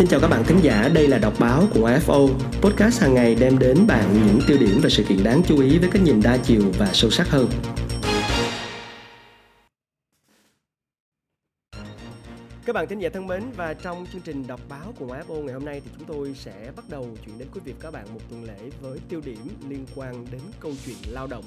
Xin chào các bạn thính giả, đây là đọc báo của AFO, podcast hàng ngày đem đến bạn những tiêu điểm và sự kiện đáng chú ý với cách nhìn đa chiều và sâu sắc hơn. Các bạn thính giả thân mến và trong chương trình đọc báo của AFO ngày hôm nay thì chúng tôi sẽ bắt đầu chuyển đến quý vị các bạn một tuần lễ với tiêu điểm liên quan đến câu chuyện lao động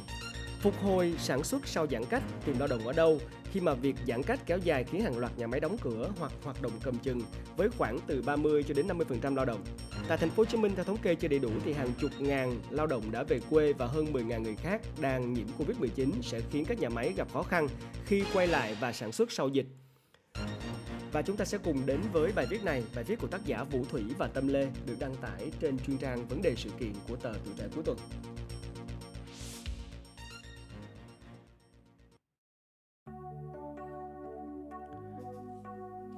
Phục hồi sản xuất sau giãn cách, tìm lao động ở đâu khi mà việc giãn cách kéo dài khiến hàng loạt nhà máy đóng cửa hoặc hoạt động cầm chừng với khoảng từ 30 cho đến 50% lao động. Tại thành phố Hồ Chí Minh theo thống kê chưa đầy đủ thì hàng chục ngàn lao động đã về quê và hơn 10.000 người khác đang nhiễm Covid-19 sẽ khiến các nhà máy gặp khó khăn khi quay lại và sản xuất sau dịch. Và chúng ta sẽ cùng đến với bài viết này, bài viết của tác giả Vũ Thủy và Tâm Lê được đăng tải trên chuyên trang vấn đề sự kiện của tờ Tuổi Trẻ cuối tuần.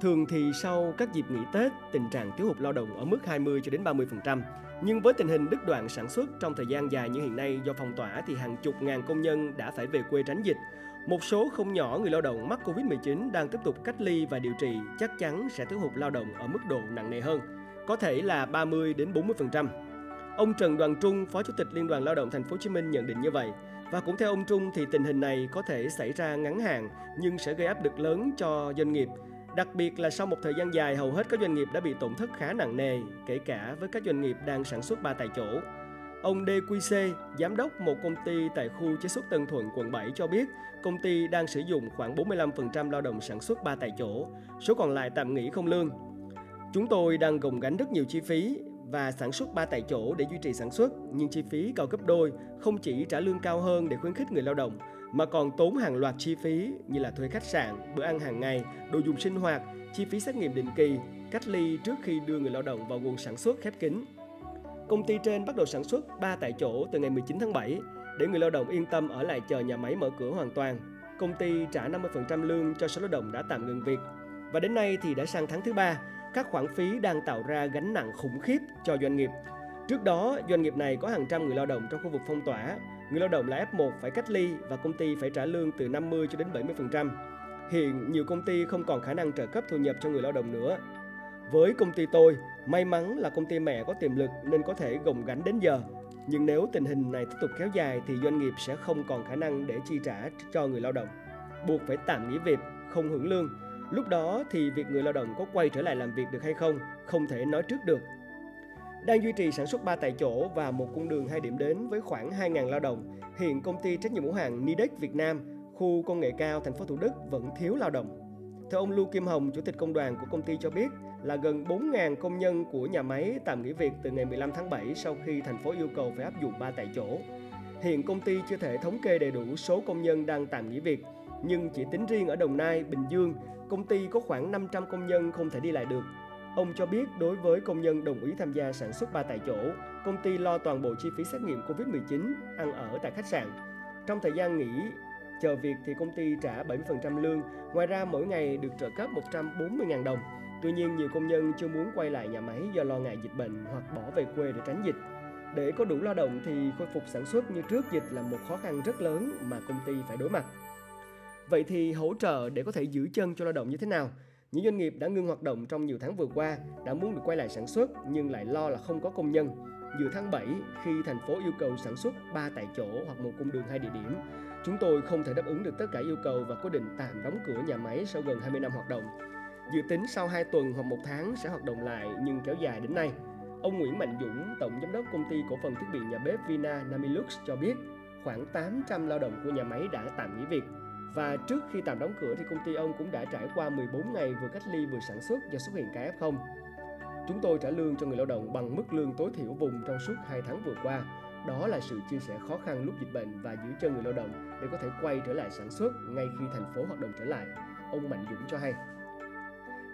Thường thì sau các dịp nghỉ Tết, tình trạng thiếu hụt lao động ở mức 20 cho đến 30%. Nhưng với tình hình đứt đoạn sản xuất trong thời gian dài như hiện nay do phong tỏa thì hàng chục ngàn công nhân đã phải về quê tránh dịch. Một số không nhỏ người lao động mắc Covid-19 đang tiếp tục cách ly và điều trị chắc chắn sẽ thiếu hụt lao động ở mức độ nặng nề hơn, có thể là 30 đến 40%. Ông Trần Đoàn Trung, Phó Chủ tịch Liên đoàn Lao động Thành phố Hồ Chí Minh nhận định như vậy. Và cũng theo ông Trung thì tình hình này có thể xảy ra ngắn hạn nhưng sẽ gây áp lực lớn cho doanh nghiệp Đặc biệt là sau một thời gian dài hầu hết các doanh nghiệp đã bị tổn thất khá nặng nề, kể cả với các doanh nghiệp đang sản xuất ba tại chỗ. Ông DQC, giám đốc một công ty tại khu chế xuất Tân Thuận, quận 7 cho biết công ty đang sử dụng khoảng 45% lao động sản xuất ba tại chỗ, số còn lại tạm nghỉ không lương. Chúng tôi đang gồng gánh rất nhiều chi phí và sản xuất ba tại chỗ để duy trì sản xuất, nhưng chi phí cao gấp đôi, không chỉ trả lương cao hơn để khuyến khích người lao động mà còn tốn hàng loạt chi phí như là thuê khách sạn, bữa ăn hàng ngày, đồ dùng sinh hoạt, chi phí xét nghiệm định kỳ, cách ly trước khi đưa người lao động vào nguồn sản xuất khép kín. Công ty trên bắt đầu sản xuất ba tại chỗ từ ngày 19 tháng 7 để người lao động yên tâm ở lại chờ nhà máy mở cửa hoàn toàn. Công ty trả 50% lương cho số lao động đã tạm ngừng việc. Và đến nay thì đã sang tháng thứ ba, các khoản phí đang tạo ra gánh nặng khủng khiếp cho doanh nghiệp. Trước đó, doanh nghiệp này có hàng trăm người lao động trong khu vực phong tỏa Người lao động là F1 phải cách ly và công ty phải trả lương từ 50 cho đến 70%. Hiện nhiều công ty không còn khả năng trợ cấp thu nhập cho người lao động nữa. Với công ty tôi, may mắn là công ty mẹ có tiềm lực nên có thể gồng gánh đến giờ. Nhưng nếu tình hình này tiếp tục kéo dài thì doanh nghiệp sẽ không còn khả năng để chi trả cho người lao động. Buộc phải tạm nghỉ việc, không hưởng lương. Lúc đó thì việc người lao động có quay trở lại làm việc được hay không, không thể nói trước được đang duy trì sản xuất 3 tại chỗ và một cung đường hai điểm đến với khoảng 2.000 lao động. Hiện công ty trách nhiệm hữu hạn Nidec Việt Nam, khu công nghệ cao thành phố Thủ Đức vẫn thiếu lao động. Theo ông Lưu Kim Hồng, chủ tịch công đoàn của công ty cho biết là gần 4.000 công nhân của nhà máy tạm nghỉ việc từ ngày 15 tháng 7 sau khi thành phố yêu cầu phải áp dụng 3 tại chỗ. Hiện công ty chưa thể thống kê đầy đủ số công nhân đang tạm nghỉ việc, nhưng chỉ tính riêng ở Đồng Nai, Bình Dương, công ty có khoảng 500 công nhân không thể đi lại được Ông cho biết đối với công nhân đồng ý tham gia sản xuất ba tại chỗ, công ty lo toàn bộ chi phí xét nghiệm COVID-19, ăn ở tại khách sạn. Trong thời gian nghỉ chờ việc thì công ty trả 70% lương, ngoài ra mỗi ngày được trợ cấp 140.000 đồng. Tuy nhiên, nhiều công nhân chưa muốn quay lại nhà máy do lo ngại dịch bệnh hoặc bỏ về quê để tránh dịch. Để có đủ lao động thì khôi phục sản xuất như trước dịch là một khó khăn rất lớn mà công ty phải đối mặt. Vậy thì hỗ trợ để có thể giữ chân cho lao động như thế nào? Những doanh nghiệp đã ngưng hoạt động trong nhiều tháng vừa qua đã muốn được quay lại sản xuất nhưng lại lo là không có công nhân. Giữa tháng 7, khi thành phố yêu cầu sản xuất 3 tại chỗ hoặc một cung đường hai địa điểm, chúng tôi không thể đáp ứng được tất cả yêu cầu và quyết định tạm đóng cửa nhà máy sau gần 20 năm hoạt động. Dự tính sau 2 tuần hoặc một tháng sẽ hoạt động lại nhưng kéo dài đến nay. Ông Nguyễn Mạnh Dũng, tổng giám đốc công ty cổ phần thiết bị nhà bếp Vina Namilux cho biết, khoảng 800 lao động của nhà máy đã tạm nghỉ việc và trước khi tạm đóng cửa thì công ty ông cũng đã trải qua 14 ngày vừa cách ly vừa sản xuất do xuất hiện ca F0. Chúng tôi trả lương cho người lao động bằng mức lương tối thiểu vùng trong suốt 2 tháng vừa qua. Đó là sự chia sẻ khó khăn lúc dịch bệnh và giữ chân người lao động để có thể quay trở lại sản xuất ngay khi thành phố hoạt động trở lại. Ông Mạnh Dũng cho hay.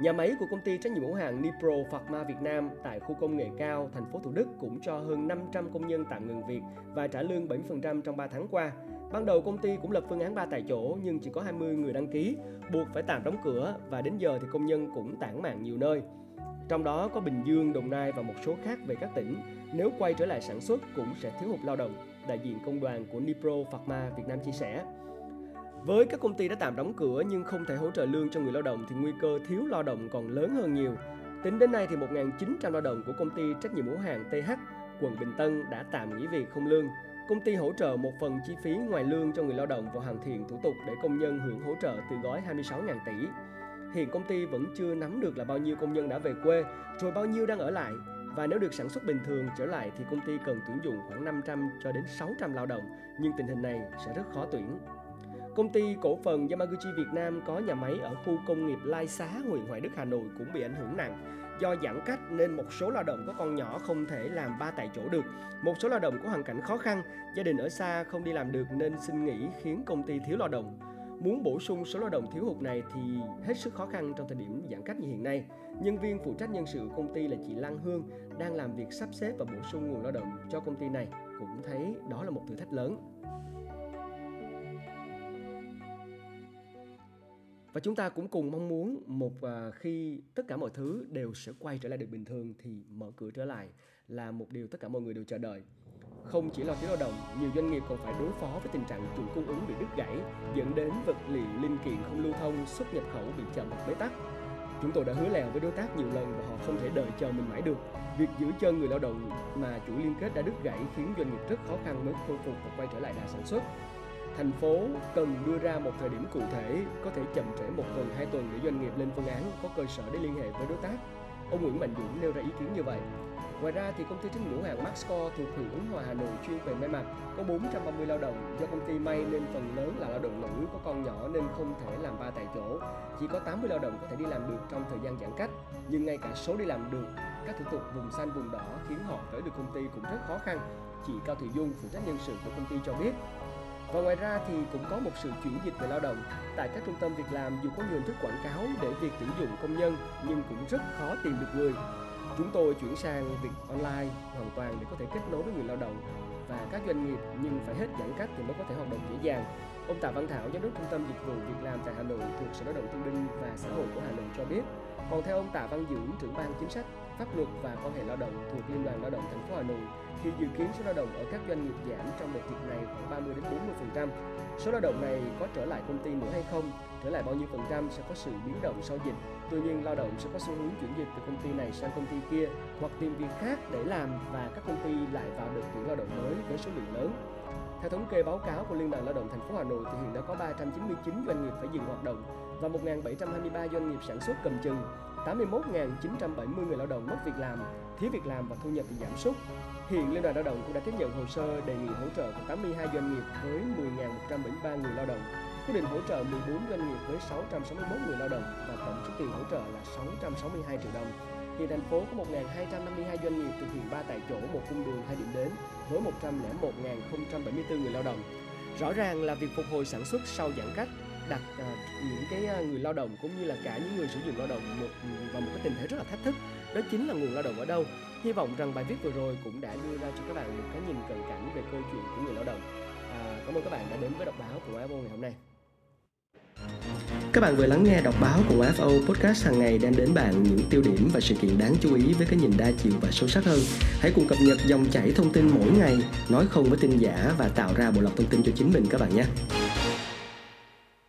Nhà máy của công ty trách nhiệm hữu hạn Nipro Pharma Việt Nam tại khu công nghệ cao thành phố Thủ Đức cũng cho hơn 500 công nhân tạm ngừng việc và trả lương 70% trong 3 tháng qua. Ban đầu công ty cũng lập phương án 3 tại chỗ nhưng chỉ có 20 người đăng ký, buộc phải tạm đóng cửa và đến giờ thì công nhân cũng tản mạn nhiều nơi. Trong đó có Bình Dương, Đồng Nai và một số khác về các tỉnh. Nếu quay trở lại sản xuất cũng sẽ thiếu hụt lao động. Đại diện công đoàn của Nipro Pharma Việt Nam chia sẻ. Với các công ty đã tạm đóng cửa nhưng không thể hỗ trợ lương cho người lao động thì nguy cơ thiếu lao động còn lớn hơn nhiều. Tính đến nay thì 1.900 lao động của công ty trách nhiệm hữu hạn TH quận Bình Tân đã tạm nghỉ việc không lương. Công ty hỗ trợ một phần chi phí ngoài lương cho người lao động và hoàn thiện thủ tục để công nhân hưởng hỗ trợ từ gói 26.000 tỷ. Hiện công ty vẫn chưa nắm được là bao nhiêu công nhân đã về quê, rồi bao nhiêu đang ở lại. Và nếu được sản xuất bình thường trở lại thì công ty cần tuyển dụng khoảng 500 cho đến 600 lao động, nhưng tình hình này sẽ rất khó tuyển. Công ty cổ phần Yamaguchi Việt Nam có nhà máy ở khu công nghiệp Lai Xá, huyện Hoài Đức, Hà Nội cũng bị ảnh hưởng nặng. Do giãn cách nên một số lao động có con nhỏ không thể làm ba tại chỗ được. Một số lao động có hoàn cảnh khó khăn, gia đình ở xa không đi làm được nên xin nghỉ khiến công ty thiếu lao động. Muốn bổ sung số lao động thiếu hụt này thì hết sức khó khăn trong thời điểm giãn cách như hiện nay. Nhân viên phụ trách nhân sự công ty là chị Lan Hương đang làm việc sắp xếp và bổ sung nguồn lao động cho công ty này cũng thấy đó là một thử thách lớn. Và chúng ta cũng cùng mong muốn một à, khi tất cả mọi thứ đều sẽ quay trở lại được bình thường thì mở cửa trở lại là một điều tất cả mọi người đều chờ đợi. Không chỉ lo thiếu lao động, nhiều doanh nghiệp còn phải đối phó với tình trạng chuỗi cung ứng bị đứt gãy, dẫn đến vật liệu linh kiện không lưu thông, xuất nhập khẩu bị chậm hoặc bế tắc. Chúng tôi đã hứa lèo với đối tác nhiều lần và họ không thể đợi chờ mình mãi được. Việc giữ chân người lao động mà chuỗi liên kết đã đứt gãy khiến doanh nghiệp rất khó khăn mới khôi phục và quay trở lại đà sản xuất thành phố cần đưa ra một thời điểm cụ thể có thể chậm trễ một tuần hai tuần để doanh nghiệp lên phương án có cơ sở để liên hệ với đối tác. Ông Nguyễn Mạnh Dũng nêu ra ý kiến như vậy. Ngoài ra thì công ty trách nhiệm hữu hạn Maxco thuộc huyện Ứng Hòa Hà Nội chuyên về may mặc có 430 lao động. Do công ty may nên phần lớn là lao động nữ có con nhỏ nên không thể làm ba tại chỗ. Chỉ có 80 lao động có thể đi làm được trong thời gian giãn cách, nhưng ngay cả số đi làm được các thủ tục vùng xanh vùng đỏ khiến họ tới được công ty cũng rất khó khăn. Chị Cao Thị Dung, phụ trách nhân sự của công ty cho biết, và ngoài ra thì cũng có một sự chuyển dịch về lao động. Tại các trung tâm việc làm dù có nhiều hình thức quảng cáo để việc tuyển dụng công nhân nhưng cũng rất khó tìm được người. Chúng tôi chuyển sang việc online hoàn toàn để có thể kết nối với người lao động và các doanh nghiệp nhưng phải hết giãn cách thì mới có thể hoạt động dễ dàng. Ông Tạ Văn Thảo, giám đốc trung tâm dịch vụ việc làm tại Hà Nội thuộc Sở Lao động Thương binh và Xã hội của Hà Nội cho biết, còn theo ông Tạ Văn Dưỡng, trưởng ban chính sách, pháp luật và quan hệ lao động thuộc Liên đoàn Lao động thành phố Hà Nội, thì dự kiến số lao động ở các doanh nghiệp giảm trong đợt dịch này khoảng 30 đến 40%. Số lao động này có trở lại công ty nữa hay không, trở lại bao nhiêu phần trăm sẽ có sự biến động sau dịch. Tuy nhiên lao động sẽ có xu hướng chuyển dịch từ công ty này sang công ty kia hoặc tìm việc khác để làm và các công ty lại vào được tuyển lao động mới với số lượng lớn. Theo thống kê báo cáo của Liên đoàn Lao động thành phố Hà Nội thì hiện đã có 399 doanh nghiệp phải dừng hoạt động và 1.723 doanh nghiệp sản xuất cầm chừng. 81.970 người lao động mất việc làm, thiếu việc làm và thu nhập bị giảm sút. Hiện Liên đoàn Lao động cũng đã tiếp nhận hồ sơ đề nghị hỗ trợ của 82 doanh nghiệp với 10.173 người lao động, quyết định hỗ trợ 14 doanh nghiệp với 661 người lao động và tổng số tiền hỗ trợ là 662 triệu đồng. Hiện thành phố có 1.252 doanh nghiệp thực hiện ba tại chỗ một cung đường hai điểm đến với 101.074 người lao động. Rõ ràng là việc phục hồi sản xuất sau giãn cách đặt uh, những cái uh, người lao động cũng như là cả những người sử dụng lao động một vào một cái tình thế rất là thách thức đó chính là nguồn lao động ở đâu hy vọng rằng bài viết vừa rồi cũng đã đưa ra cho các bạn một cái nhìn cận cảnh về câu chuyện của người lao động à, cảm ơn các bạn đã đến với đọc báo của FO ngày hôm nay các bạn vừa lắng nghe đọc báo của FO Podcast hàng ngày đem đến bạn những tiêu điểm và sự kiện đáng chú ý với cái nhìn đa chiều và sâu sắc hơn. Hãy cùng cập nhật dòng chảy thông tin mỗi ngày, nói không với tin giả và tạo ra bộ lọc thông tin cho chính mình các bạn nhé.